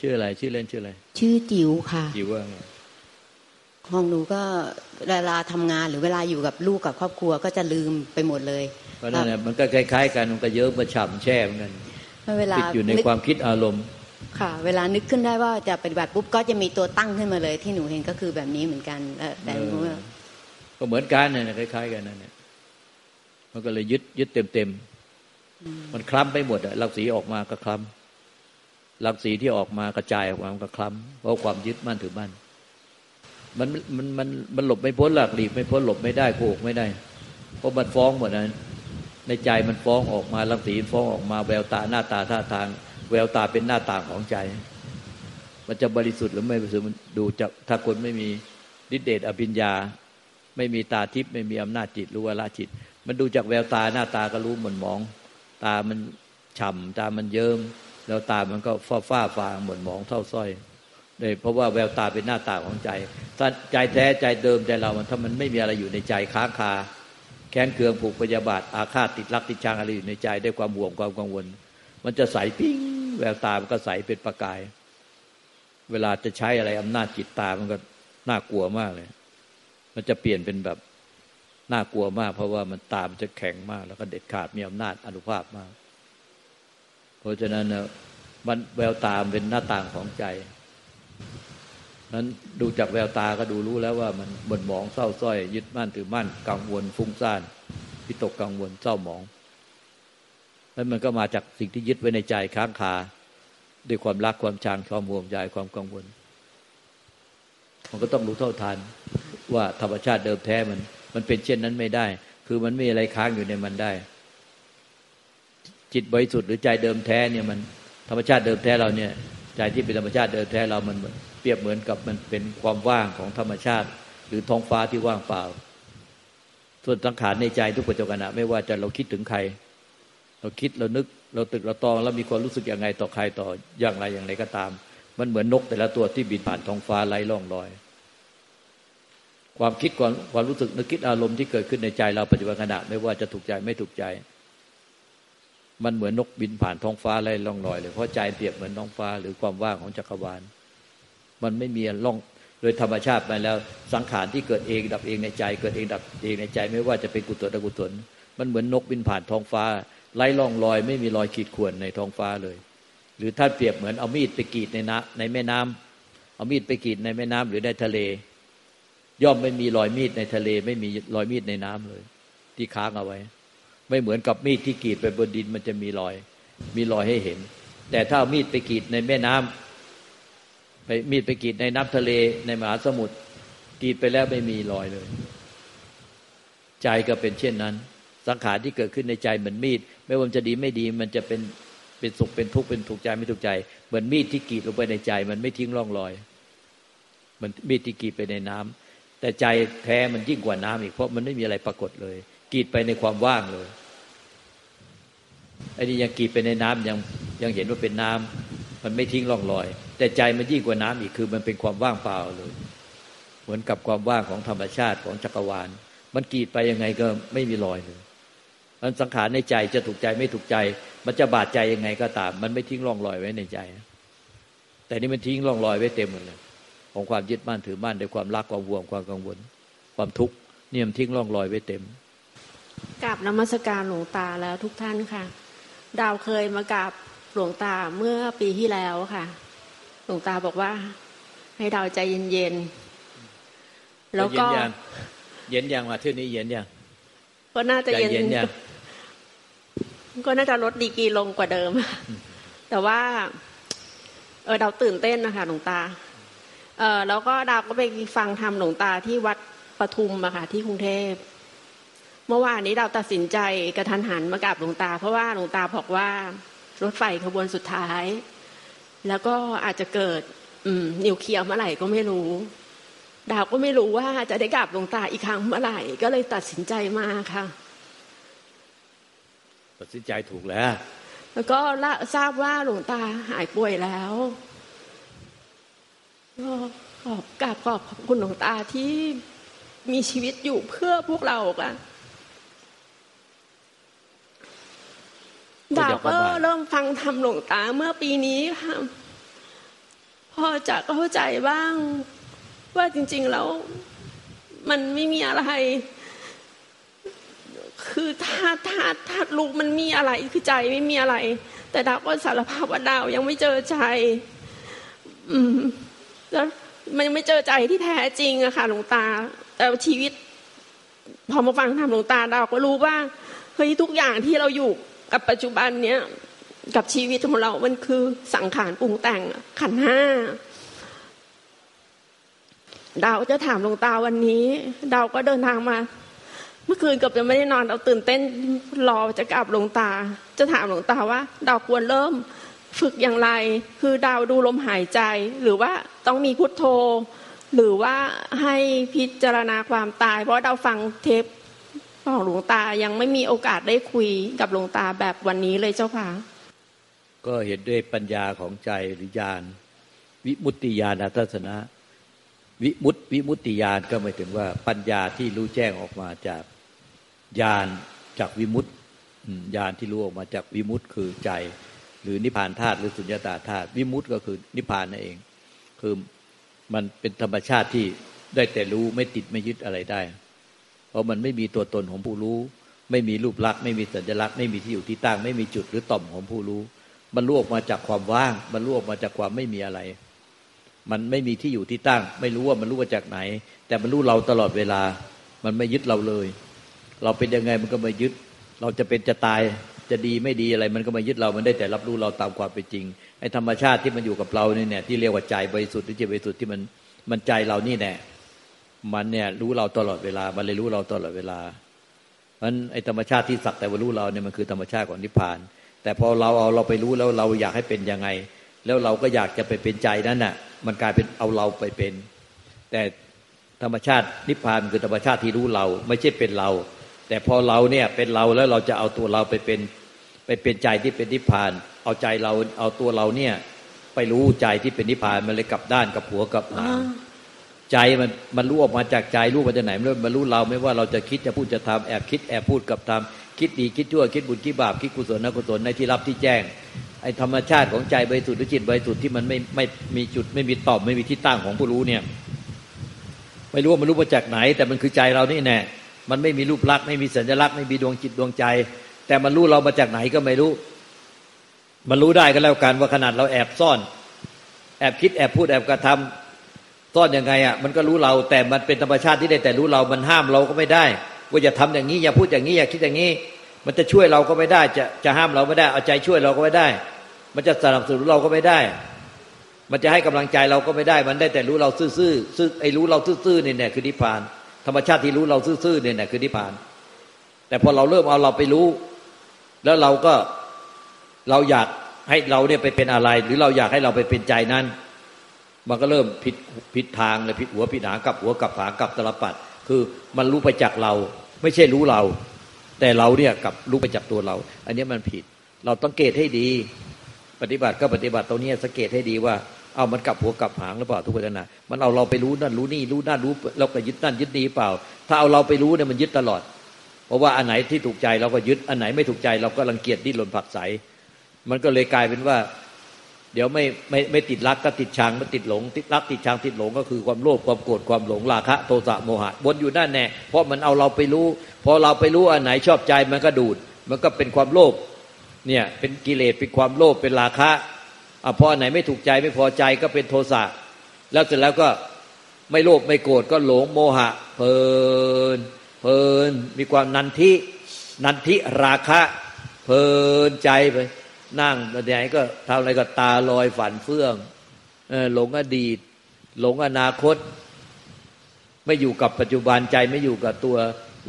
ชื่ออะไร ชื่อเล่นชื่ออะไร ชื่อจิ๋วค่ะจิ๋วว่าไงของหนูก็เวลาทำงานหรือเวลาอยู่กับลูกกับครอบครัวก็จะลืมไปหมดเลยเพราะนั่นแหละมันก็คล้ายๆกันมันก็เยอะมาฉ่ำแช่เหมือนกันเวลาติดอยู่ในความคิดอารมณ์ ค่ะ เวลานึกขึ้นได้ว่าจะปฏิบัติปุ๊บก็จะมีตัวตั้งขึ้นมาเลย ที่หนูเห็นก็คือแบบนี้เหมือนกันเออแต่หนูว่าก็เหมือนกันนะคล้าย ๆ กันนั่นแหละมันก็เลยยึดยึดเต็มๆมันคล้ำไปหมดอะรังสีออกมาก็คล้ำ รังสีที่ออกมากระจายออกมามันก็คล้ำเพราะความยึดมั่นถือมั่นมันมันมันมันหลบไม่พ้นหลักหลีกไม่พ้นหลบไม่ได้โกหกไม่ได้ เพราะมันฟ้องหมดนะในใจมันฟ้องออกมารังสีฟ้องออกมาแววตาหน้าตาท่าทาง แววตาเป็นหน้าต่างของใจ มันจะบริสุทธิ์หรือไม่บริสุทธิ์มันดูจากถ้าคนไม่มีฤทธิเดชอภิญญา ไม่มีตาทิพย์ไม่มีอำนาจจิตรู้ว่าละจิต มันดูจากแววตาหน้าตาก็รู้หม่นมอง ตามันฉ่ำตามันเยิ้ม แล้วตามันก็ฟ้าฟ้าฟางหม่นหมองเท่าสร้อยเลยเพราะว่าแววตาเป็นหน้าตาของใจ ถ้าใจแท้ใจเดิมใจเรามันถ้ามันไม่มีอะไรอยู่ในใจค้างคา แค้นเคืองผูกพยาบาทอาฆาตติดรักติดชังอะไรอยู่ในใจด้วยความห่วงความกังวล มันจะใสปิ้งแววตามันก็ใสเป็นประกาย เวลาจะใช้อะไรอำนาจจิตตามันก็น่ากลัวมากเลย มันจะเปลี่ยนเป็นแบบน่ากลัวมาก เพราะว่ามันตามันจะแข็งมาก แล้วก็เด็ดขาดมีอำนาจอนุภาพมาก เพราะฉะนั้นมันแววตามเป็นหน้าต่างของใจนั้นดูจากแววตาก็ดูรู้แล้วว่ามันบ่นหมองเศร้าส้อย ยึดมั่นถือมั่นกังวลฟุ้งซ่านพิตกกังวลเศร้าหมองแล้วมันก็มาจากสิ่งที่ยึดไว้ในใจค้างคาด้วยความรักความชังความห่วงใยความกังวล มันก็ต้องรู้เท่าทันว่าธรรมชาติเดิมแท้มัน มันเป็นเช่นนั้นไม่ได้ คือมันไม่มีอะไรค้างอยู่ในมันได้ จิตบริสุทธิ์หรือใจเดิมแท้เนี่ยมันธรรมชาติเดิมแท้เราเนี่ยใจที่เป็นธรรมชาติเดิมแท้เรามันเปรียบเหมือนกับมันเป็นความว่างของธรรมชาติ หรือท้องฟ้าที่ว่างเปล่า ส่วนสังขารในใจทุกปัจจุบันไม่ว่าจะเราคิดถึงใคร เราคิดเรานึกเราตึกเราตองแล้วมีความรู้สึกอยังไงต่อใครต่ออย่างไรอย่างไรก็ตาม มันเหมือนนกแต่ละตัวที่บินผ่านท้องฟ้าไร้ร่องรอย ความคิดความความรู้สึกนึกคิดอารมณ์ที่เกิดขึ้นในใจเราปัจจุบันขณะไม่ว่าจะถูกใจไม่ถูกใจ มันเหมือนนกบินผ่านท้องฟ้าไร้ร่องรอยเลย เพราะใจเปรียบเหมือนท้องฟ้า หรือความว่างของจักรวาล มันไม่มีร่องโดยธรรมชาติไปแล้ว สังขารที่เกิดเองดับเองในใจ เกิดเองดับเองในใจ ไม่ว่าจะเป็นกุศลอกุศลมันเหมือนนกบินผ่านท้องฟ้าไร้ร่องรอย ไม่มีรอยขีดข่วนในท้องฟ้าเลย หรือท่านเปรียบเหมือนเอามีดไปกรีดในน้ำในแม่น้ำเอามีดไปกรีดในแม่น้ำหรือในทะเล ย่อมไม่มีรอยมีดในทะเล ไม่มีรอยมีดในน้ำเลย ที่ค้างเอาไว้ ไม่เหมือนกับมีดที่กรีดไปบนดินมันจะมีรอย มีรอยให้เห็น แต่ถ้ามีดไปกรีดในแม่น้ำไปมีดไปกรีดในน้ำทะเลในมหาสมุทรกรีดไปแล้วไม่มีรอยเลย ใจก็เป็นเช่นนั้น สังขารที่เกิดขึ้นในใจเหมือนมีด ไม่ว่ามันจะดีไม่ดีมันจะเป็นเป็นสุขเป็นทุกข์เป็นถูกใจไม่ถูกใจ เหมือนมีดที่กรีดลงไปในใจ มันไม่ทิ้งร่องรอยเหมือนมีดที่กรีดไปในน้ำแต่ใจแท้มันยิ่งกว่าน้ำอีกเพราะมันไม่มีอะไรปรากฏเลยกรีดไปในความว่างเลย ไอ้นี่ยังกีดไปในน้ำยังยังเห็นว่าเป็นน้ำมันไม่ทิ้งร่องรอย แต่ใจมันยิ่งกว่าน้ำอีกคือมันเป็นความว่างเปล่าเลย เหมือนกับความว่างของธรรมชาติของจักรวาล มันกีดไปยังไงก็ไม่มีรอยเลยมันสังขารในใจจะถูกใจไม่ถูกใจ มันจะบาดใจยังไงก็ตาม มันไม่ทิ้งร่องรอยไว้ในใจ แต่นี่มันทิ้งร่องรอยไว้เต็มหมดเลยของความยึดมั่นถือมั่นด้วยความรักความห่วงความกังวล ความทุกข์เนี่ยมันทิ้งร่องรอยไว้เต็มกราบนมัสการหลวงตาแล้วทุกท่านค่ะ ดาวเคยมากราบหลวงตาเมื่อปีที่แล้วค่ะ หลวงตาบอกว่า ให้ดาวใจเย็นๆแล้วก็เย็นยังมาที่นี้เย็นยังก็น่าจะเย็นก็น่าจะลดดีกีลงกว่าเดิม แต่ว่า เออดาวตื่นเต้นนะคะหลวงตา เออแล้วก็ดาวก็ไปฟังธรรมหลวงตาที่วัดปทุมอะค่ะ ที่กรุงเทพ เมื่อวานนี้ดาวตัดสินใจกระทันหันมากราบหลวงตา เพราะว่าหลวงตาบอกว่ารถไฟขบวนสุดท้าย แล้วก็อาจจะเกิดอืมนิวเคลียร์เมื่อไหร่ก็ไม่รู้ ดาวก็ไม่รู้ว่าจะได้กราบหลวงตาอีกครั้งเมื่อไหร่ ก็เลยตัดสินใจมาค่ะ ตัดสินใจถูกแล้ว แล้วก็ทราบว่าหลวงตาหายป่วยแล้วก็ขอบกราบขอบคุณหลวงตาที่มีชีวิตอยู่เพื่อพวกเรากัน ดาวก็เริ่มฟังธรรมหลวงตาเมื่อปีนี้ค่ะพอจะเข้าใจบ้าง ว่าจริง ๆ แล้ว มันไม่มีอะไร คือถ้าถ้าถ้าลูกมันมีอะไร คือใจไม่มีอะไร แต่ดาวก็สารภาพว่าดาวยังไม่เจอใจ อืม แล้วมันยังไม่เจอใจที่แท้จริงอะค่ะหลวงตา แต่ชีวิต พอมาฟังธรรมหลวงตาดาวก็รู้ว่าเฮ้ยทุกอย่างที่เราอยู่ กับปัจจุบันเนี้ยกับชีวิตของเรา มันคือสังขารปรุงแต่งขันห้าดาวจะถามหลวงตาวันนี้ ดาวก็เดินทางมา เมื่อคืนเกือบจะไม่ได้นอนเราตื่นเต้นรอจะกลับหลวงตา จะถามหลวงตาว่า ดาวควรเริ่มฝึกอย่างไร คือดาวดูลมหายใจ หรือว่าต้องมีพุทโธ หรือว่าให้พิจารณาความตาย เพราะดาวฟังเทป ของหลวงตายังไม่มีโอกาสได้คุยกับหลวงตาแบบวันนี้เลยเจ้าค่ะ ก็เห็นด้วยปัญญาของใจหรือญาณวิมุตติญาณทัศนะ วิมุตติวิมุตติญาณก็หมายถึงว่า ปัญญาที่รู้แจ้งออกมาจากญาณจากวิมุตติญาณที่รู้ออกมาจากวิมุตติคือใจ หรือนิพพานธาตุหรือสุญญตาธาตุวิมุตติก็คือนิพพานนั่นเอง คือมันเป็นธรรมชาติที่ได้แต่รู้ไม่ติดไม่ยึดอะไรได้ เพราะมันไม่มีตัวตนของผู้รู้ ไม่มีรูปลักษณ์ไม่มีสัญลักษณ์ไม่มีที่อยู่ที่ตั้ง ไม่มีจุดหรือต่อมของผู้รู้ มันลวกมาจากความว่าง มันลวกมาจากความไม่มีอะไร มันไม่มีที่อยู่ที่ตั้ง ไม่รู้ว่ามันรู้มาจากไหน แต่มันรู้เราตลอดเวลา มันไม่ยึดเราเลย เราเป็นยังไงมันก็ไม่ยึด เราจะเป็นจะตายจะดีไม่ดีอะไรมันก็ไม่ยึดเรา มันได้แต่รับรู้เราตามความเป็นจริง ไอ้ธรรมชาติที่มันอยู่กับเราเนี่ยที่เรียกว่าใจบริสุทธิ์หรือจิตบริสุทธิ์ที่มันมันใจเรานี่แน่ มันเนี่ยรู้เราตลอดเวลา มันเลยรู้เราตลอดเวลาเพราะฉะนั้นไอ้ธรรมชาติที่สักแต่ว่ารู้เราเนี่ยมันคือธรรมชาติของนิพพาน แต่พอเราเอาเราไปรู้แล้วเราอยากให้เป็นยังไง แล้วเราก็อยากจะไปเป็นใจนั้นน่ะ มันกลายเป็นเอาเราไปเป็น แต่ธรรมชาตินิพพานคือธรรมชาติที่รู้เรา ไม่ใช่เป็นเรา แต่พอเราเนี่ยเป็นเราแล้วเราจะเอาตัวเราไปเป็น ไปเป็นใจที่เป็นนิพพาน เอาใจเราเอาตัวเราเนี่ยไปรู้ใจที่เป็นนิพพานมันเลยกลับด้านกับหัวกับหาง ใจมันมันรู้ออกมาจากใจรู้มาจากไหนมันรู้เราไม่ว่าเราจะคิดจะพูดจะทำแอบคิดแอบพูดกับทำคิดดีคิดชั่วคิดบุญคิดบาปคิดกุศลนกุศลในที่รับที่แจ้งไอ้ธรรมชาติของใจบริสุทธิ์หรือจิตบริสุทธิ์ที่มันไม่ไม่มีจุดไม่มีตอบไม่มีที่ตั้งของผู้รู้เนี่ย ไม่รู้ว่ามันรู้มาจากไหน แต่มันคือใจเรานี่แน่มันไม่มีรูปลักษณ์ไม่มีสัญลักษณ์ไม่มีดวงจิตดวงใจ แต่มันรู้เรามาจากไหนก็ไม่รู้ มันรู้ได้ก็แล้วกันว่าขนาดเราแอบซ่อน แอบคิดแอบพูดแอบกระทำ ซ่อนยังไงอะมันก็รู้เราแต่มันเป็นธรรมชาติที่ได้แต่รู้เรามันห้ามเราก็ไม่ได้ ว่าอย่าทำอย่างนี้อย่าพูดอย่างนี้อย่าคิดอย่างนี้ มันจะช่วยเราก็ไม่ได้ จะจะห้ามเราไม่ได้ เอาใจช่วยเราก็ไม่ได้ มันจะสนับสนุนเราก็ไม่ได้ มันจะให้กำลังใจเราก็ไม่ได้ มันได้แต่รู้เราซื่อๆซื่อไอ้รู้เราซื่อๆเนี่ยเนี่ยคือนิพพาน ธรรมชาติที่รู้เราซื่อๆเนี่ยเนี่ยคือนิพพาน แต่พอเราเริ่มเอาเราไปรู้ แล้วเราก็เราอยากให้เราเนี่ยไปเป็นอะไร หรือเราอยากให้เราไปเป็นใจนั้น มันก็เริ่มผิดผิดทางเลยผิดหัวผิดหางกับหัวกับหางกับตลปัด คือมันรู้ไปจากเรา ไม่ใช่รู้เรา แต่เราเนี่ยกับรู้ไปจากตัวเรา อันนี้มันผิด เราต้องเกตให้ดี ปฏิบัติก็ปฏิบัติตรงนี้สังเกตให้ดีว่าเอามันกลับหัวกลับหางหรือเปล่าทุกคนนะมันเอาเราไปรู้นั่นรู้นี่รู้นั่นรู้เราก็ยึดนั่นยึดนี้เปล่า ถ้าเอาเราไปรู้เนี่ยมันยึดตลอด เพราะว่าอันไหนที่ถูกใจเราก็ยึดอันไหนไม่ถูกใจเราก็รังเกียจดิ้นรนผักใสมันก็เลยกลายเป็นว่า เดี๋ยวไม่ไม่ไม่ติดรักก็ติดชังไม่ติดหลง ติดรักติดชังติดหลงก็คือความโลภความโกรธความหลงราคะ โทสะโมหะวนอยู่นั่นแน่เพราะมันเอาเราไปรู้ พอเราไปรู้อันไหนชอบใจมันก็ดูด มันก็เป็นความโลภเนี่ยเป็นกิเลสเป็นความโลภเป็นราคะอะพออันไหนไม่ถูกใจไม่พอใจก็เป็นโทสะแล้วเสร็จแล้วก็ไม่โลภไม่โกรธก็หลงโมหะ เพลินเพลินมีความนันทินันทิราคะ เพลินใจไป นั่งแต่ไหนก็ทำอะไรก็ตาลอยฝันเฟื่องหลงอดีต หลงอนาคต ไม่อยู่กับปัจจุบันใจไม่อยู่กับตัว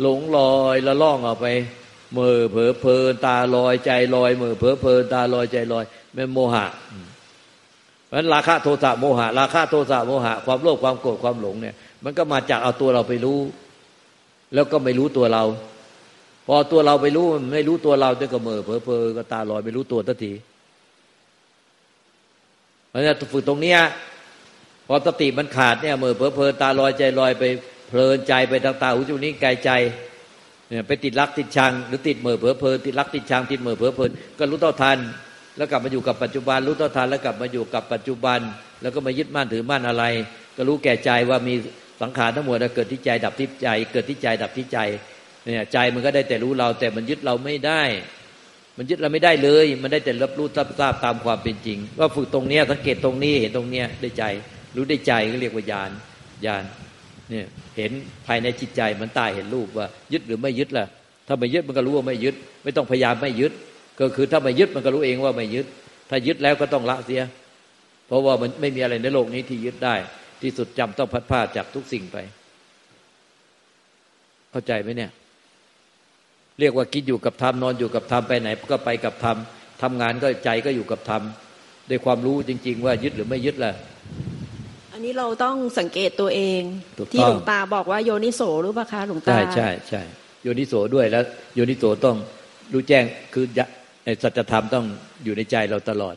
หลงลอยละล่องออกไปเมื่อเผลอเพลินตาลอยใจลอยเมื่อเผลอเพลินตาลอยใจลอยเป็นโมหะเพราะนั้นราคะโทสะโมหะ ราคะโทสะโมหะ ความโลภความโกรธความหลงเนี่ย มันก็มาจากเอาตัวเราไปรู้ แล้วก็ไม่รู้ตัวเรา อตัวเราไปรู้ไม่รู้ตัวเราจะก็เมื่อเพอเพอก็ตาลอยไม่รู้ตัวทันทีเพราะฉะนั้นฝึกตรงเนี้ยพอสติมันขาดเนี่ยเมอเพอเพอตาลอยใจลอยไปเพลินใจไปทางตาหูจมูกนิ้วกายใจเนี่ยไปติดรักติดชัง หรือติดเมอเพอเพอติดรักติดชังติดเมอเพอเพลินก็รู้เท่าทัน แล้วกลับมาอยู่กับปัจจุบัน รู้เท่าทันแล้วกลับมาอยู่กับปัจจุบัน แล้วก็มายึดมั่นถือมั่นอะไร ก็รู้แก่ใจว่ามีสังขารทั้งหมดเกิดที่ใจดับที่ใจ เกิดที่ใจดับที่ใจ เนี่ยใจมันก็ได้แต่รู้เรา แต่มันยึดเราไม่ได้ มันยึดเราไม่ได้เลย มันได้แต่รับรู้ทราบตามความเป็นจริง ว่าฝึกตรงเนี้ยสังเกตตรงนี้เห็นตรงเนี้ยได้ใจ รู้ได้ใจก็เรียกว่าญาณญาณเนี่ยเห็นภายในจิตใจมันตายเห็นรูปว่า ยึดหรือไม่ยึดล่ะ ถ้าไม่ยึดมันก็รู้ว่าไม่ยึด ไม่ต้องพยายามไม่ยึด ก็คือถ้าไม่ยึดมันก็รู้เองว่าไม่ยึด ถ้ายึดแล้วก็ต้องละเสีย เพราะว่ามันไม่มีอะไรในโลกนี้ที่ยึดได้ ที่สุดจำต้องพัดผ้าจากทุกสิ่งไป เข้าใจไหมเนี่ย เรียกว่ากินอยู่กับธรรมนอนอยู่กับธรรมไปไหน ก็ไปกับธรรมทำงานก็ใจก็อยู่กับธรรมด้วยความรู้จริง ๆ ว่ายึดหรือไม่ยึดล่ะ อันนี้เราต้องสังเกตตัวเองถูกต้องที่หลวงตาบอกว่าโยนิโสหรือเปล่าคะหลวงตาใช่ใช่ใช่โยนิโสด้วยแล้ว โยนิโสต้องรู้แจ้งคือสัจธรรมต้องอยู่ในใจเราตลอด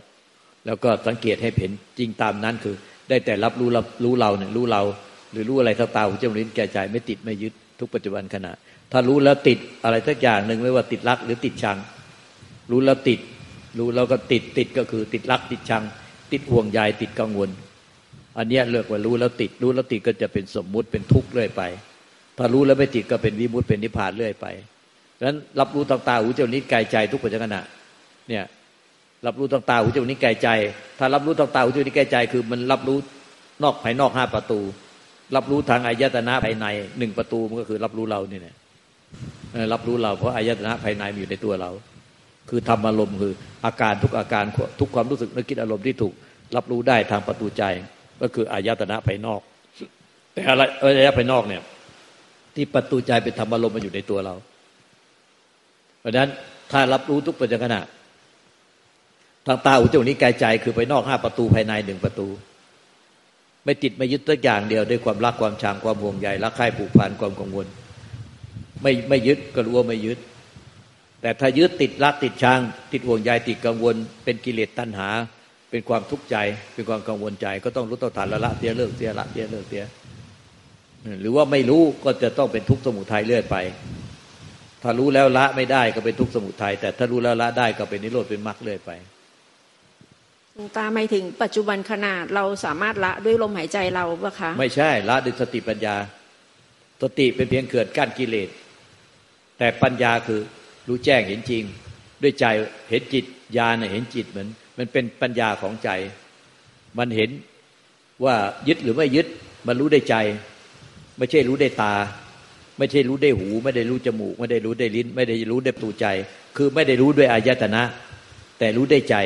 แล้วก็สังเกตให้เห็นจริงตามนั้นคือ ได้แต่รับรู้รับรู้เราเนี่ยรู้เรา หรือรู้อะไรทั้งตาหูจมูกลิ้นแก่ใจไม่ติดไม่ยึดทุกปัจจุบันขณะ ถ้ารู้แล้วติดอะไรสักอย่างหนึ่งไม่ว่าติดรักหรือติดชัง รู้แล้วติด รู้แล้วก็ติดติดก็คือ ติดรักติดชัง ติดห่วงใยติดกังวล อันนี้เลือกว่ารู้แล้วติด รู้แล้วติดก็จะเป็นสมมุติเป็นทุกข์เรื่อยไป ถ้ารู้แล้วไม่ติดก็เป็นวิมุติเป็นนิพพานเรื่อยไปดังนั้นรับรู้ต่างตาหูจมูกลิ้นกายใจทุกปัจจุบันขณะเนี่ยรับรู้ต่างตาหูจมูกลิ้นกายใจ ถ้ารับรู้ต่างตาหูจมูกลิ้นกายใจ คือมันรับรู้นอกภายนอกห้าประตู รับรู้ทางอายตนะภายในหนึ่งประตูมันก็คือรับรู้เราเนี่ย รับรู้เราเพราะอายตนะภายในมีอยู่ในตัวเรา คือธรรมอารมณ์คืออาการทุกอาการทุกความรู้สึกนึกคิดอารมณ์ที่ถูกรับรู้ได้ทางประตูใจ ก็คืออายตนะภายนอก แต่อะไรอายตนะภายนอกเนี่ย ที่ประตูใจเป็นธรรมอารมณ์มาอยู่ในตัวเรา เพราะนั้นถ้ารับรู้ทุกปัจจุบันทางตาหูจมูกนิ้กายใจ คือภายนอกห้าประตูภายในหนึ่งประตู ไม่ติดไม่ยึดตัวอย่างเดียวด้วยความรักความชังความห่วงใยรักใคร่ผูกพันความกังวล ไม่ไม่ยึดก็รู้ว่าไม่ยึด แต่ถ้ายึดติดรักติดชัง ติดห่วงใยติดกังวล เป็นกิเลสตัณหา เป็นความทุกข์ใจ เป็นความกังวลใจ ก็ต้องรู้ต่อฐานละละเสียเลิกเสียละเสียเลิกเสียหรือว่าไม่รู้ก็จะต้องเป็นทุกข์สมุทัยเรื่อยไป ถ้ารู้แล้วละไม่ได้ก็เป็นทุกข์สมุทัยแต่ถ้ารู้แล้วละได้ก็เป็นนิโรธเป็นมรรคเรื่อยไปหลวงตาหมายถึงปัจจุบันขนาดเราสามารถละด้วยลมหายใจเราปะคะ ไม่ใช่ละด้วยสติปัญญา สติเป็นเพียงเกิดกั้นกิเลส แต่ปัญญาคือรู้แจ้งเห็นจริง ด้วยใจเห็นจิตญาณเห็นจิตเหมือน มันเป็นปัญญาของใจ มันเห็นว่ายึดหรือไม่ยึด มันรู้ได้ใจ ไม่ใช่รู้ได้ตา ไม่ใช่รู้ได้หู ไม่ได้รู้จมูก ไม่ได้รู้ได้ลิ้น ไม่ได้รู้ได้ตูใจ คือไม่ได้รู้ด้วยอายตนะ แต่รู้ได้ใจ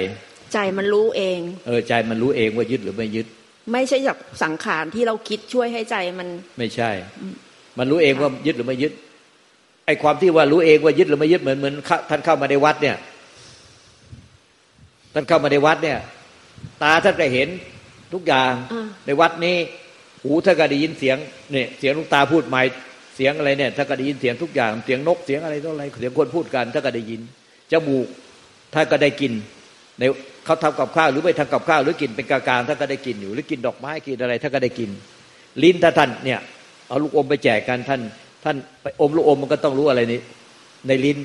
ใจมันรู้เอง เออใจมันรู้เองว่ายึดหรือไม่ยึด ไม่ใช่จากสังขารที่เราคิดช่วยให้ใจมัน ไม่ใช่ มันรู้เองว่ายึดหรือไม่ยึด ไอ้ความที่ว่ารู้เองว่ายึดหรือไม่ยึดเหมือนเหมือนท่านเข้ามาในวัดเนี่ย ท่านเข้ามาในวัดเนี่ย ตาท่านก็เห็นทุกอย่างอ่าในวัดนี้ หูท่านก็ได้ยินเสียงเนี่ยเสียงลูกตาพูดใหม่เสียงอะไรเนี่ยท่านก็ได้ยินเสียงทุกอย่าง เสียงนกเสียงอะไรต่ออะไรเสียงคนพูดกันท่านก็ได้ยินจมูกท่านก็ได้กินในเขาทำกับข้าวหรือไม่ทำกับข้าวหรือกินเป็นกลางๆท่านก็ได้กินอยู่หรือกินดอกไม้กินอะไรท่านก็ได้กิน ลิ้นถ้าท่านเนี่ยเอาลูกอมไปแจกกันท่าน ท่านไปอมลูกอมมันก็ต้องรู้อะไรนี่ในลิ้น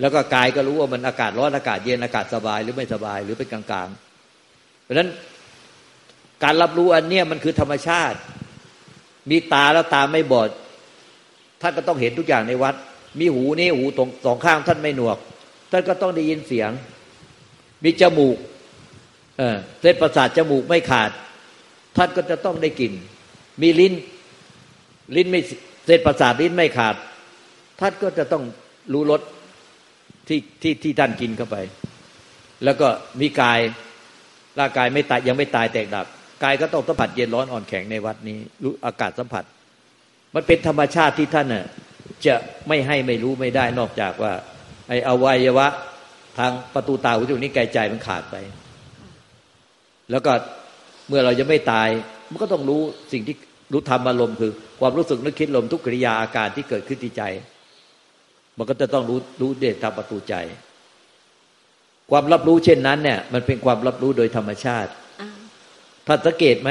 แล้วก็กายก็รู้ว่ามันอากาศร้อนอากาศเย็นอากาศสบายหรือไม่สบายหรือเป็นกลางๆ เพราะฉะนั้นการรับรู้อันเนี้ยมันคือธรรมชาติ มีตาแล้วตาไม่บอด ท่านก็ต้องเห็นทุกอย่างในวัด มีหูนี่หูตรงสองข้างท่านไม่หนวก ท่านก็ต้องได้ยินเสียง มีจมูกเออเส้นประสาทจมูกไม่ขาด ท่านก็จะต้องได้กลิ่นมีลิ้น ลิ้นไม่ เส้นประสาทลิ้นไม่ขาด ท่านก็จะต้องรู้รสที่ที่ที่ท่านกินเข้าไป แล้วก็มีกายร่างกายไม่ตายยังไม่ตายแตกดับกายก็ต้องสัมผัสเย็นร้อนอ่อนแข็งในวัดนี้รู้อากาศสัมผัส มันเป็นธรรมชาติที่ท่านน่ะจะไม่ให้ไม่รู้ไม่ได้นอกจากว่า ไอ้อวัยวะทางประตูตาหูจมูกนิ้กายใจมันขาดไป แล้วก็เมื่อเราจะไม่ตาย มันก็ต้องรู้สิ่งที่ รู้ธรรมอารมณ์คือ ความรู้สึกนึกคิดลมทุกกิริยาอาการที่เกิดขึ้นที่ใจ มันก็จะต้องรู้รู้เดชทางประตูใจ ความรับรู้เช่นนั้นเนี่ย มันเป็นความรับรู้โดยธรรมชาติอ่าท่านสังเกตไหม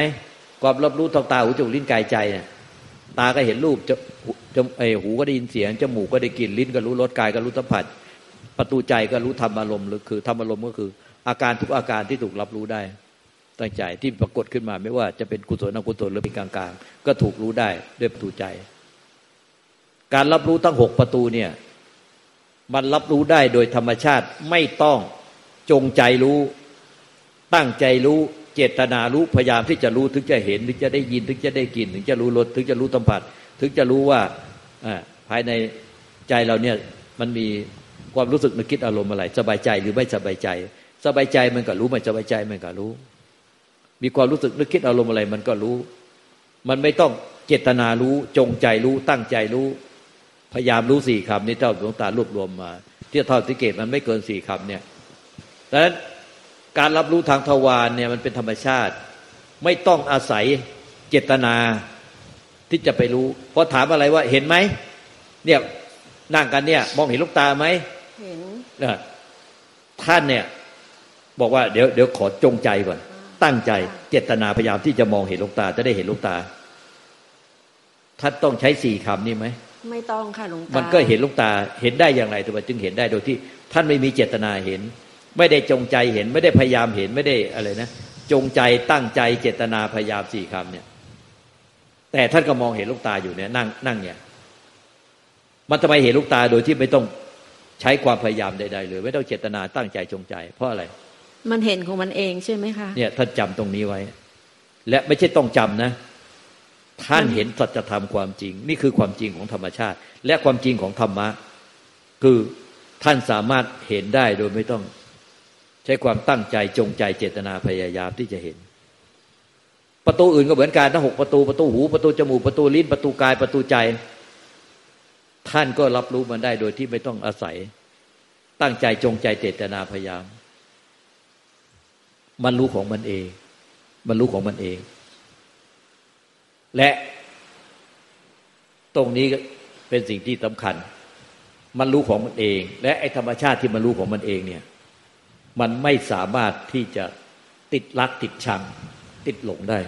ความรับรู้ทางตาหูจมูกลิ้นกายใจเนี่ยตาก็เห็นรูปจะจะไอหูก็ได้ยินเสียงจมูกก็ได้กลิ่นลิ้นก็รู้รสกายก็รู้สัมผัส ประตูใจก็รู้ธรรมอารมณ์หรือคือธรรมอารมณ์ก็คือ อาการทุกอาการที่ถูกรับรู้ได้ ตั้งใจที่ปรากฏขึ้นมาไม่ว่าจะเป็นกุศลอกุศลหรือเป็นกลางๆ ก็ถูกรู้ได้ด้วยประตูใจ การรับรู้ทั้งหกประตูเนี่ยมันรับรู้ได้โดยธรรมชาติไม่ต้องจงใจรู้ ตั้งใจรู้เจตนารู้พยายามที่จะรู้ถึงจะเห็นถึงจะได้ยินถึงจะได้กินถึงจะรู้รสถึงจะรู้สัมผัส ถึงจะรู้ว่าภายในใจเราเนี่ยมันมีความรู้สึกนึกคิดอารมณ์อะไร สบายใจหรือไม่สบายใจ สบายใจมันก็รู้ไม่สบายใจมันก็รู้ มีความรู้สึกนึกคิดอารมณ์อะไร มันก็รู้ มันไม่ต้องเจตนารู้จงใจรู้ตั้งใจรู้ พยายามรู้สี่คำนี้เท่าหลวงตารวบรวมมา ที่เท่าสังเกตมันไม่เกินสี่คำเนี่ยดังนั้นการรับรู้ทางทวารเนี่ยมันเป็นธรรมชาติ ไม่ต้องอาศัยเจตนาที่จะไปรู้พอถามอะไรว่าเห็นไหมเนี่ยนั่งกันเนี่ย มองเห็นลูกตาไหมเห็นท่านเนี่ย บอกว่าเดี๋ยวเดี๋ยวขอจงใจก่อน ตั้งใจเจตนาพยายามที่จะมองเห็นลูกตาจะได้เห็นลูกตาท่านต้องใช้สี่คำนี่ไหมไม่ต้องค่ะหลวงตา มันก็เห็นลูกตาเห็นได้อย่างไรตัวจึงเห็นได้โดยที่ ท่านไม่มีเจตนาเห็น ไม่ได้จงใจเห็น ไม่ได้พยายามเห็นไม่ได้อะไรนะจงใจตั้งใจเจตนาพยายามสี่คำเนี่ย แต่ท่านก็มองเห็นลูกตาอยู่เนี่ยนั่งนั่งเนี่ย มันทำไมเห็นลูกตาโดยที่ไม่ต้องใช้ความพยายามใดๆเลยไม่ต้องเจตนาตั้งใจจงใจ เพราะอะไร มันเห็นของมันเองใช่ไหมคะเนี่ยท่านจำตรงนี้ไว้ และไม่ใช่ต้องจำนะ ท่านเห็นสัจธรรมความจริง นี่คือความจริงของธรรมชาติ และความจริงของธรรมะ คือท่านสามารถเห็นได้โดยไม่ต้อง ใช้ความตั้งใจจงใจเจตนาพยายามที่จะเห็น ประตูอื่นก็เหมือนกันทั้งหกประตูประตูหูประตูจมูกประตูลิ้นประตูกายประตูใจ ท่านก็รับรู้มันได้โดยที่ไม่ต้องอาศัย ตั้งใจจงใจเจตนาพยายาม มันรู้ของมันเอง มันรู้ของมันเอง และตรงนี้เป็นสิ่งที่สำคัญ มันรู้ของมันเอง และไอ้ธรรมชาติที่มันรู้ของมันเองเนี่ย มันไม่สามารถที่จะติดรักติดชัง ติดหลงได้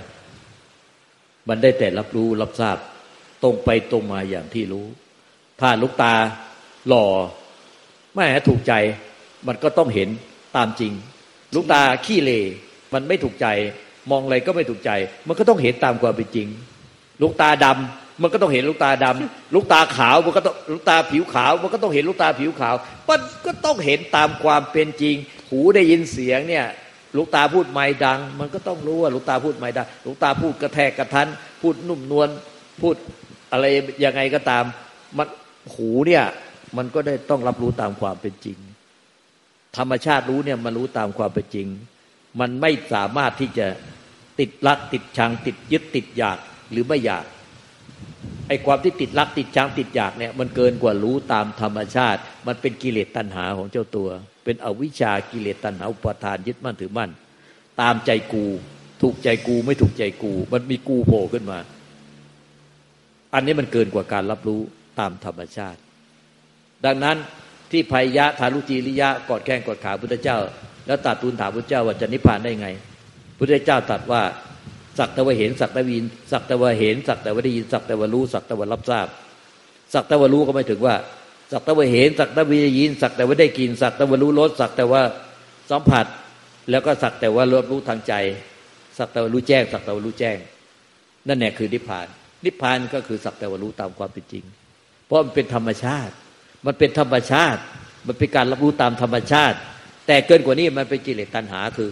มันได้แต่รับรู้รับทราบ ตรงไปตรงมาอย่างที่รู้ ถ้าลูกตาหล่อไม่ถูกใจ มันก็ต้องเห็นตามจริง ลูกตาขี้เลมันไม่ถูกใจ มองอะไรก็ไม่ถูกใจ มันก็ต้องเห็นตามความเป็นจริง ลูกตาดำมันก็ต้องเห็นลูกตาดำลูกตาขาวมันก็ต้องลูกตาผิวขาว มันก็ต้องเห็นลูกตาผิวขาว มันก็ต้องเห็นตามความเป็นจริง หูได้ยินเสียงเนี่ยลูกตาพูดไม่ดัง มันก็ต้องรู้ว่าลูกตาพูดไม่ดังลูกตาพูดกระแทกกระทันพูดนุ่มนวลพูดอะไรยังไงก็ตาม มันหูเนี่ยมันก็ได้ต้องรับรู้ตามความเป็นจริง ธรรมชาติรู้เนี่ยมันรู้ตามความเป็นจริง มันไม่สามารถที่จะติดรักติดชัง ติดยึดติดอยากหรือไม่อยากไอ้ความที่ติดรักติดชังติดอยากเนี่ยมันเกินกว่ารู้ตามธรรมชาติ มันเป็นกิเลสตัณหาของเจ้าตัว เป็นอวิชชากิเลสตัณหาอุปทานยึดมั่นถือมั่น ตามใจกู ถูกใจกูไม่ถูกใจกู มันมีกูโผล่ขึ้นมา อันนี้มันเกินกว่าการรับรู้ตามธรรมชาติ ดังนั้น ที่ภัยยะทารุจีริยะกอดแข้งกอดขาพุทธเจ้า แล้วตัดทูลถามพุทธเจ้าว่าจะนิพพานได้ไง พุทธเจ้าตรัสว่าสักต่ว่าเห็นสักต่วินสักต่ว่าเห็นสักต่ว่าได้ยินสักต่ว่ารู้สักต่ว่ารับทราบสักต่ว่ารู้ก็ไม่ถึงว่า สักต่ว่าเห็นสักต่ว่าได้ยินสักต่ว่าได้กินสักต่ว่ารู้รสสักต่ว่าสัมผัส แล้วก็สักแต่ว่ารับรู้ทางใจ สักแต่ว่ารู้แจ้ง สักแต่ว่ารู้แจ้ง นั่นแหละคือนิพพาน นิพพานก็คือสักแต่ว่ารู้ตามความเป็นจริง เพราะมันเป็นธรรมชาติ มันเป็นธรรมชาติ มันเป็นการรับรู้ตามธรรมชาติ แต่เกินกว่านี้มันเป็นกิเลสตัณหาคือ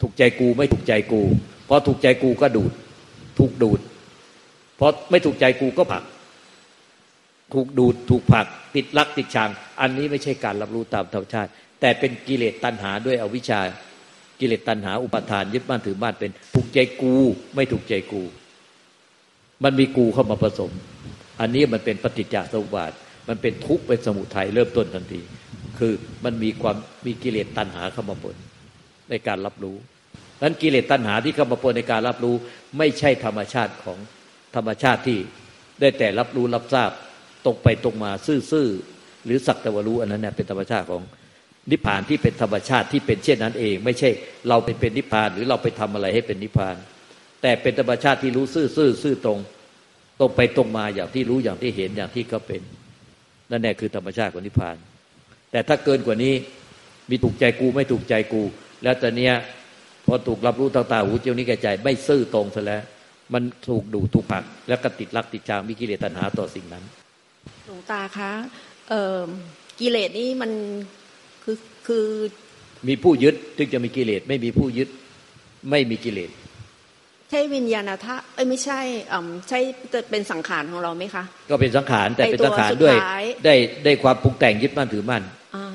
ถูกใจกูไม่ถูกใจกูพอถูกใจกูก็ดูด ถูกดูดพอไม่ถูกใจกูก็ผัก ถูกดูดถูกผัก ติดรักติดชัง อันนี้ไม่ใช่การรับรู้ตามธรรมชาติ แต่เป็นกิเลสตัณหาด้วยอวิชชากิเลสตัณหาอุปทานยึดบ้านถือบ้านเป็นถูกใจกูไม่ถูกใจกู มันมีกูเข้ามาผสม อันนี้มันเป็นปฏิจจสมุปบาท มันเป็นทุกข์เป็นสมุทัยเริ่มต้นทันที คือมันมีความมีกิเลสตัณหาเข้ามาปนในการรับรู้นั้นกิเลสตัณหาที่เข้ามาปนในการรับรู้ ไม่ใช่ธรรมชาติของธรรมชาติที่ได้แต่รับรู้รับทราบตรงไปตรงมาซื่อๆหรือสักแต่ว่ารู้อันนั้นเนี่ยเป็นธรรมชาติของนิพพานที่เป็นธรรมชาติที่เป็นเช่นนั้นเอง ไม่ใช่เราเป็นเป็นนิพพานหรือเราไปทำอะไรให้เป็นนิพพาน แต่เป็นธรรมชาติที่รู้ซื่อซื่อซื่อตรง ตรงไปตรงมาอย่างที่รู้อย่างที่เห็นอย่างที่เขาเป็น นั่นแหละคือธรรมชาติของนิพพาน แต่ถ้าเกินกว่านี้มีถูกใจกูไม่ถูกใจกู แล้วตอนเนี้ยพอถูกรับรู้ทางตาหูจมูกนิ้วกายใจ ไม่ซื่อตรงซะแล้ว มันถูกดูถูกผัก แล้วก็ติดรักติดจางมีกิเลสตัณหาต่อสิ่งนั้นหลวงตาคะเอ่อกิเลสนี่มันคือคือ มีผู้ยึดถึงจะมีกิเลสไม่มีผู้ยึดไม่มีกิเลส ใช่วิญญาณธาตุเอ้ยไม่ใช่อ่าใช่จะเป็นสังขารของเราไหมคะ ก็เป็นสังขารแต่ไอ้เป็นตัวสังขารสุดด้วยท้ายได้ได้ความปรุงแต่งยึดมั่นถือมั่นอ่า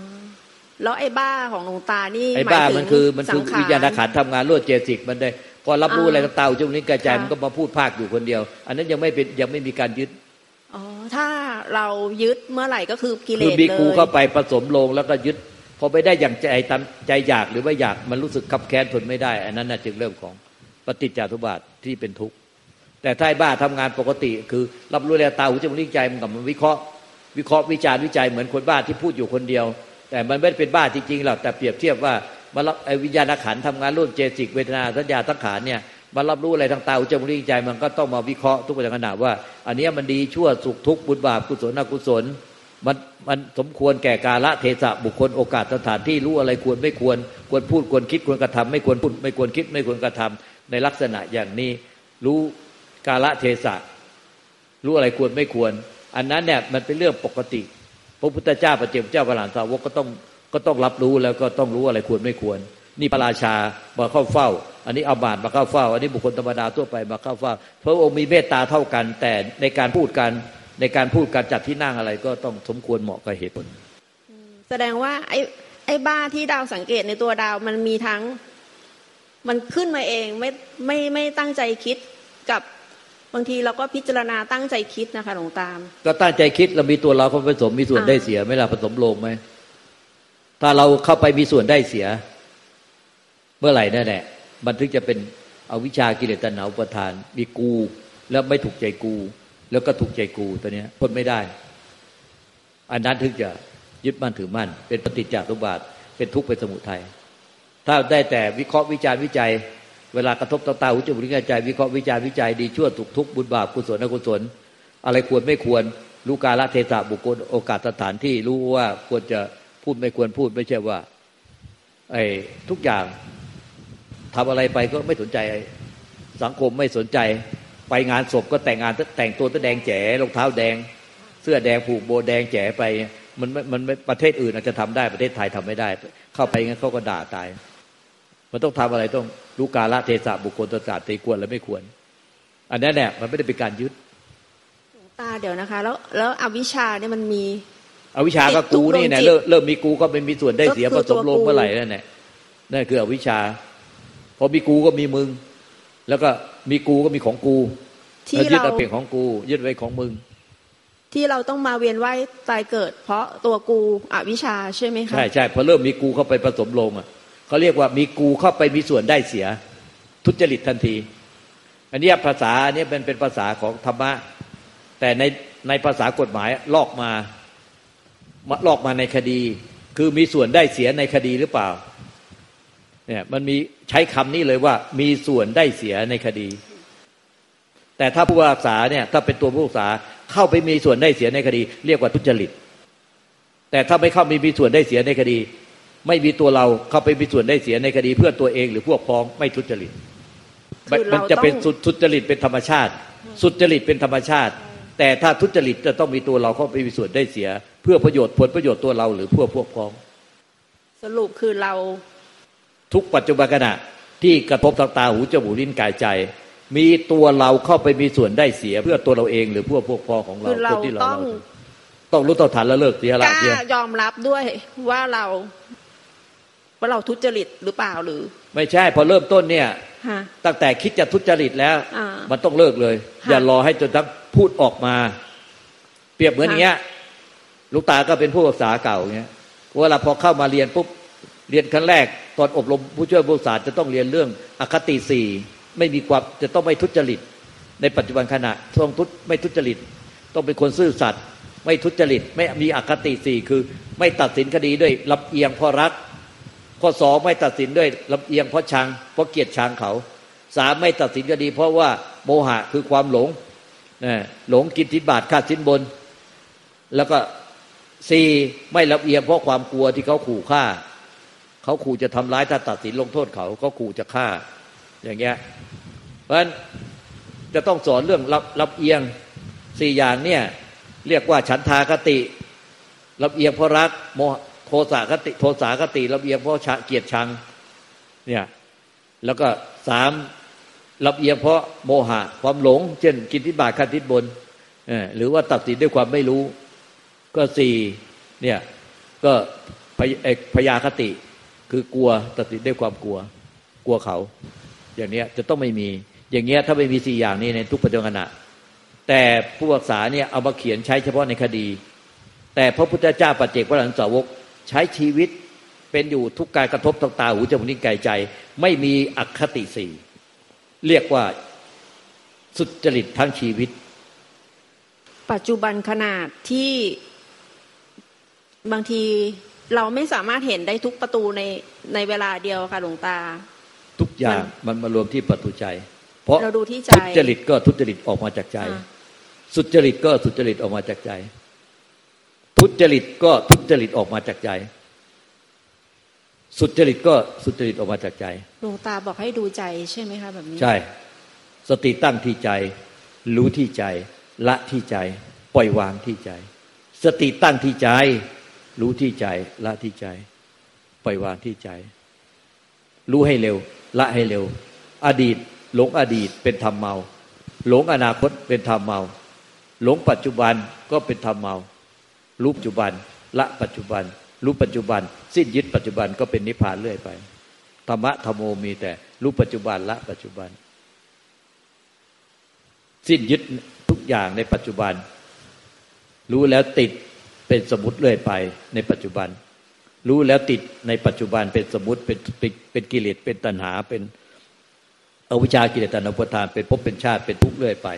แล้วไอ้บ้าของหลวงตานี่ไอ้หมายบ้าถึงมันคือมันคือสังขรวิญญาณขันธ์ทำงานรวดเจสิกมันได้ พอรับรู้อ่าอะไรต่างๆจงนี้กระจายค่ะมันก็มาพูดภาคอยู่คนเดียว อันนั้นยังไม่เป็นยังไม่มีการยึดอ๋อถ้าเรายึดเมื่อไหร่ก็คือกิเลคือสมีเลกูยเข้าไปผสมลงแล้วก็ยึดพอไปได้อย่างใจตามใจอยากหรือว่าอยากมันรู้สึกขับแค้นทนไม่ได้ อันนั้นน่ะจึงเริ่มของ ปฏิจจาทุบาทที่เป็นทุกข์แต่ถ้าไอ้บ้าทำงานปกติ คือ รับรู้แล้วตาหูจมูกลิ้นใจมันกับมันวิเคราะห์ วิเคราะห์วิจารณ์วิจัยเหมือนคนบ้าที่พูดอยู่คนเดียว แต่มันไม่ได้เป็นบ้าจริงๆหรอกแต่เปรียบเทียบว่ามันรับไอ้วิญญาณขันธ์ทำงานร่วมเจสิกเวทนาสัญญาสังขารเนี่ยมันรับรู้อะไรทางตาหูจมูกลิ้นใจ มันก็ต้องมาวิเคราะห์ทุกขณะว่า อันนี้มันดีชั่วสุขทุกข์บุญบาปกุศลอกุศลมันมันสมควรแก่กาละเทศะบุคคลโอกาสสถานที่รู้อะไรควรไม่ควร ควรพูดควรคิดควรกระทำไม่ควรพูดไม่ควรคิดไม่ควรกระทำ ในลักษณะอย่างนี้ รู้กาละเทศะ รู้อะไรควรไม่ควร อันนั้นเนี่ยมันเป็นเรื่องปกติ พระพุทธเจ้าพระเจ้าเจ้าพระหลานสาวกก็ต้องก็ต้องรับรู้แล้วก็ต้องรู้อะไรควรไม่ควร นี่พระราชามาเข้าเฝ้า อันนี้อาบาตมาเข้าเฝ้า อันนี้บุคคลธรรมดาทั่วไปมาเข้าเฝ้าพระองค์มีเมตตาเท่ากัน แต่ในการพูดกันในการพูดการจัดที่นั่งอะไรก็ต้องสมควรเหมาะกับเหตุผล แสดงว่าไอ้ไอ้บ้าที่ดาวสังเกตในตัวดาวมันมีทั้ง มันขึ้นมาเองไม่ไม่ไม่ตั้งใจคิดกับบางทีเราก็พิจารณาตั้งใจคิดนะคะหลวงตาม ก็ตั้งใจคิดเรามีตัวเราเข้าไปผสมมีส่วนได้เสียไหมล่ะผสมโลงไหมถ้าเราเข้าไปมีส่วนได้เสีย เมื่อไหร่นั่นแหละมันถึงจะเป็นเอาวิชากิเลสตัณหาอุปทาน มีกู แล้วไม่ถูกใจกู แล้วก็ถูกใจกูตัวเนี้ยพ้นไม่ได้ อันนั้นถึงจะยึดมั่นถือมั่นเป็นปฏิจจสมุปบาท เป็นทุกข์เป็นสมุทัย ถ้าได้แต่วิเคราะห์วิจารณ์วิจัย เวลากระทบต่อตาหูจมูกลิ้นกายใจ วิเคราะห์วิจารณ์วิจัยดีชั่วถูกทุกบุญบาปกุศลอกุศล อะไรควรไม่ควรรู้กาลเทศะบุคคลโอกาสสถานที่รู้ว่าควรจะพูดไม่ควรพูดไม่ใช่ว่า ไอ้ทุกอย่างทำอะไรไปก็ไม่สนใจ สังคมไม่สนใจ ไปงานศพก็แต่งงานแต่งตัวแดงแจ๋รองเท้าแดง เสื้อแดงผูกโบแดงแจ๋ไปมันมันมันประเทศอื่นอาจจะทำได้ประเทศไทยทำไม่ได้ เข้าไปงั้นเขาก็ด่าตาย มันต้องทำอะไรต้องรู้กาลเทศะบุคคลตศาสตร์ตีควรและไม่ควร อันนั้นแหละมันไม่ได้เป็นการยึดหลวงตาเดี๋ยวนะคะ แล้วแล้วอวิชชาเนี่ยมันมีอวิชาก็กูนี่แน่ติดทุกดวงจิตเริ่มเริ่มมีกูก็ไม่มีส่วนได้เสียก็ผคือสมลงตัวกูเมื่อไหร่นั่นแหละนั่นคืออวิชาพอมีกูก็มีมึง แล้วก็มีกูก็มีของกูที่แล้วยึดเราเอาเป็นของกู ยึดไว้ของมึง ที่เราต้องมาเวียนว่ายตายเกิด เพราะตัวกูอวิชชาใช่ไหมคะใช่ใช่พอเริ่มมีกูเข้าไปผสมลงอะ เขาเรียกว่ามีกูเข้าไปมีส่วนได้เสีย ทุจริตทันที อันนี้ภาษาอันเนี้ยเป็นเป็นภาษาของธรรมะ แต่ในในภาษากฎหมายลอกมามาลอกมาในคดี คือมีส่วนได้เสียในคดีหรือเปล่าเนี่ยมันมีใช้คำนี้เลยว่ามีส่วนได้เสียในคดี แต่ถ้าผู้พิพากษาเนี่ยถ้าเป็นตัวผู้พิพากษาเข้าไปมีส่วนได้เสียในคดี เรียกว่าทุจริต แต่ถ้าไม่เข้ามีมีส่วนได้เสียในคดี ไม่มีตัวเราเข้าไปมีส่วนได้เสียในคดีเพื่อตัวเองหรือพวกพ้องไม่ทุจริตคือมัเราจะเป็นต้องสุดทุจริตเป็นธรรมชาติ สุจริตเป็นธรรมชาติ แต่ถ้าทุจริตจะต้องมีตัวเราเข้าไปมีส่วนได้เสีย เพื่อประโยชน์ผลประโยชน์ตัวเราหรือเพื่อพวกพ้อง สรุปคือเราทุกปัจจุบันขณะที่กระทบทางตาหูจมูกลิ้นกายใจ มีตัวเราเข้าไปมีส่วนได้เสีย เพื่อตัวเราเองหรือเพื่อพวกพ้องของเราคือเราคนที่เราต้องต้องรู้ต่อฐานแล้วเลิกเสียกละล้าเสียยอมรับด้วยว่าเรา ว่าเราทุจริตหรือเปล่าหรือ ไม่ใช่พอเริ่มต้นเนี่ยฮะตั้งแต่คิดจะทุจริตแล้วอ่ามันต้องเลิกเลยค่ะอย่ารอให้จนทั้งพูดออกมา เปรียบเหมือนอย่างเงี้ยลูกตาก็เป็นผู้ศึกษาเก่าเงี้ยเวลาพอเข้ามาเรียนปุ๊บเรียนครั้งแรก ตอนอบรมผู้ช่วยผู้ศึกษาจะต้องเรียนเรื่องอคติสี่ไม่มีความจะต้องไม่ทุจริต ในปัจจุบันขณะต้องทุไม่ทุจริต ต้องเป็นคนซื่อสัตย์ไม่ทุจริต ไม่มีอคติสี่คือ ไม่ตัดสินคดีด้วยลำเอียงเพราะรัก ข้อสองไม่ตัดสินด้วยลำเอียงเพราะชังเพราะเกียดชังเขาสามไม่ตัดสินคดี เพราะว่าโมหะคือความหลงนะหลงกินทิบาทฆ่าสินบน แล้วก็สี่ไม่ลำเอียงเพราะความกลัวที่เขาขู่ฆ่า เขาขู่จะทำร้ายถ้าตัดสินลงโทษเขาเขาขู่จะฆ่า อย่างเงี้ยเพราะฉะนั้นจะต้องสอนเรื่องรับรับเอียงสี่อย่างเนี่ยเรียกว่าฉันทากติรับเอียงเพราะรักโม โทสาคติ โทสาคติรับเอียงเพราะเกียรติชัง เนี่ย แล้วก็สามรับเอียงเพราะโมหะ ความหลง เช่น กินทิบาคันทิบนหรือว่าตัดสินด้วยความไม่รู้ ก็สี่เนี่ย ก็พยาคติ คือกลัวตัดสินด้วยความกลัว กลัวเขา อย่างเนี้ยจะต้องไม่มี อย่างเงี้ยถ้าไม่มีสี่อย่างนี้ในทุกปัจจุบันแต่ผู้รักษาเนี่ยเอามาเขียนใช้เฉพาะในคดี แต่พระพุทธเจ้าปัจเจกพระหลังสาวก ใช้ชีวิตเป็นอยู่ทุกการกระทบทางตาหูจมูกนิ้วกายใจ ไม่มีอคติสี่เรียกว่าสุดจริตทั้งชีวิต ปัจจุบันขนาดที่บางทีเราไม่สามารถเห็นได้ทุกประตูในในเวลาเดียวค่ะหลวงตา ทุกอย่างมันมารวมที่ประตูใจ เพราะเราดูที่ใจทุจริตก็ทุจริตออกมาจากใจ สุจริตก็สุจริตออกมาจากใจ ทุจริตก็ทุจริตออกมาจากใจ สุจริตก็สุจริตออกมาจากใจหลวงตาบอกให้ดูใจใช่ไหมคะแบบนี้ใช่ สติตั้งที่ใจ รู้ที่ใจ ละที่ใจ ปล่อยวางที่ใจ สติตั้งที่ใจ รู้ที่ใจ ละที่ใจ ปล่อยวางที่ใจ รู้ให้เร็ว ละให้เร็ว อดีตหลงอดีตเป็นธรรมเมา หลงอนาคตเป็นธรรมเมา หลงปัจจุบันก็เป็นธรรมเมา รู้ปัจจุบัน ละปัจจุบัน รู้ปัจจุบัน สิ้นยึดปัจจุบันก็เป็นนิพพานเรื่อยไปธรรมะธรรมโมมีแต่รู้ปัจจุบันละปัจจุบัน สิ้นยึดทุกอย่างในปัจจุบัน รู้แล้วติดเป็นสมมติเรื่อยไปในปัจจุบัน รู้แล้วติดในปัจจุบันเป็นสมมติเป็นเป็นกิเลสเป็นตัณหาเป็นอวิชากิเลสตัณหาปทานเป็นภพเป็นชาติเป็นทุกข์เรื่อยไป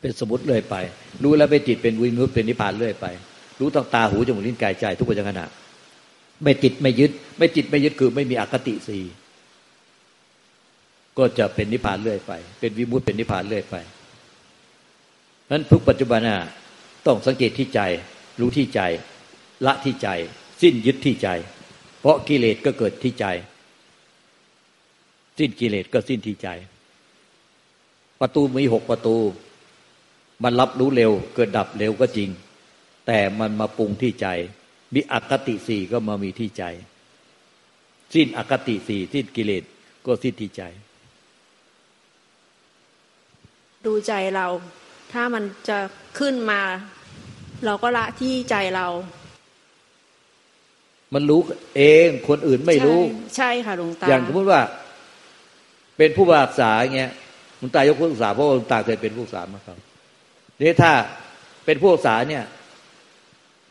เป็นสมมติเรื่อยไป รู้แล้วเป็นจิตเป็นวิมุตเป็นนิพพานเรื่อยไป รู้ตั้งตาหูจมูกลิ้นกายใจ ทุกปัจจุบันไม่ติดไม่ยึด ไม่ติดไม่ยึดคือไม่มีอคติสีก็จะเป็นนิพพานเรื่อยไป เป็นวิมุตเป็นนิพพานเรื่อยไปนั้นทุกปัจจุบันน่ะต้องสังเกตที่ใจ รู้ที่ใจ ละที่ใจ สิ้นยึดที่ใจ เพราะกิเลสก็เกิดที่ใจ สิ้นกิเลสก็สิ้นที่ใจ ประตูมีหกประตู มันรับรู้เร็ว เกิดดับเร็วก็จริง แต่มันมาปรุงที่ใจ มีอคติสี่ก็มามีที่ใจ สิ้นอคติสี่สิ้นกิเลสก็สิ้นที่ใจ ดูใจเรา ถ้ามันจะขึ้นมา เราก็ละที่ใจเรา มันรู้เองคนอื่นไม่รู้ ใช่ค่ะหลวงตาอย่างสมมติว่า เป็นผู้รักษาอย่างเงี้ยหลวงตายกผู้รักษาเพราะหลวงตาเคยเป็นผู้รักษามาครับ นี่ถ้าเป็นผู้รักษาเนี่ย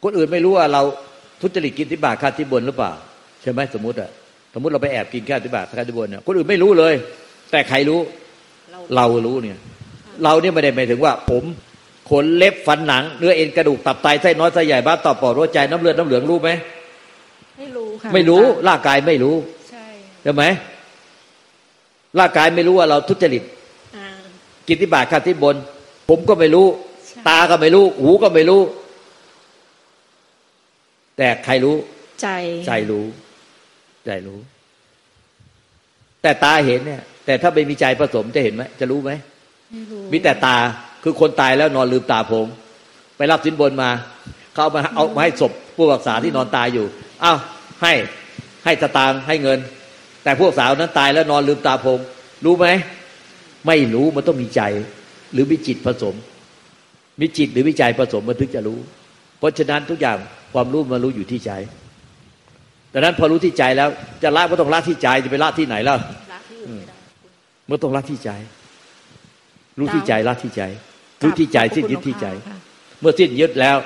คนอื่นไม่รู้ว่าเราทุจริตกินที่บาทค่าที่บนหรือเปล่าใช่ไหมสมมติอะสมมติเราไปแอบกินข้าวที่บาทค่าที่บนเนี่ยคนอื่นไม่รู้เลย แต่ใครรู้ เรารู้เนี่ย เราเนี่ยไม่ได้หมายถึงว่า ผมขนเล็บฟันหนังเนื้อเอ็นกระดูกตับไตไส้น้อยไส้ใหญ่บ้าต่อปอดหัวใจน้ำเลือดน้ำเหลืองรู้ไหมไม่รู้ค่ะไม่รู้ร่างกายไม่รู้ใช่ใช่ไหมร่างกายไม่รู้ว่าเราทุจริตกินที่บาทข้าที่บน ผมก็ไม่รู้ ตาก็ไม่รู้ หูก็ไม่รู้ แต่ใครรู้ ใจใจรู้ ใจรู้ แต่ตาเห็นเนี่ย แต่ถ้าไม่มีใจผสมจะเห็นไหมจะรู้ไหมไม่รู้มีแต่ตาคือคนตายแล้วนอนลืมตาผมไปรับสินบนมาเขาเอามาเอามาให้ศพผู้รักษาที่นอนตายอยู่อ้าวให้ให้ตะตางให้เงิน แต่พวกสาวนั้นตายแล้วนอนลืมตาผมรู้ไหมไม่รู้มันต้องมีใจ หรือมีจิตผสม มีจิตหรือวิจัยผสมมันถึงจะรู้ เพราะฉะนั้นทุกอย่างความรู้มันรู้อยู่ที่ใจดังนั้นพอรู้ที่ใจแล้ว จะละก็ต้องละที่ใจจะไปละที่ไหนแล้วเมื่อต้องละที่ใจ รู้ที่ใจละที่ใจ รู้ที่ใจสิ้นยึดที่ใจ เมื่อสิ้นยึดแล้ว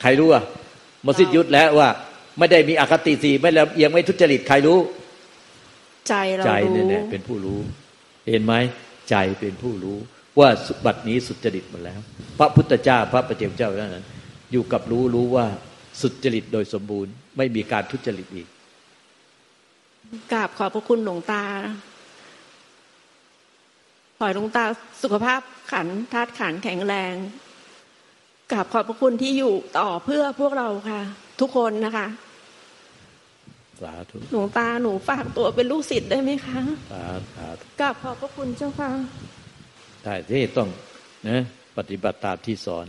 ใครรู้อะเมื่อสิ้นยึดแล้วว่า ไม่ได้มีอคติสีไม่แล้วเอียงไม่ทุจริตใครรู้ ใจเราใจเนี่ยเป็นผู้รู้ เห็นไหมใจเป็นผู้รู้ ว่าบัตรนี้สุจริตหมดแล้ว พระพุทธเจ้าพระปเจมเจ้าเท่านั้น อยู่กับรู้รู้ว่าสุจริตโดยสมบูรณ์ ไม่มีการทุจริตอีกกราบขอบพระคุณหลวงตาขอหลวงตาสุขภาพขันธาตุขันแข็งแรงกราบขอบพระคุณที่อยู่ต่อเพื่อพวกเราค่ะ ทุกคนนะคะสาธุหลวงตาหนูฝากตัวเป็นลูกศิษย์ได้ไหมคะสาธุกราบขอบพระคุณเจ้าค่ะ ได้ที่ต้องนะปฏิบัติตามที่สอน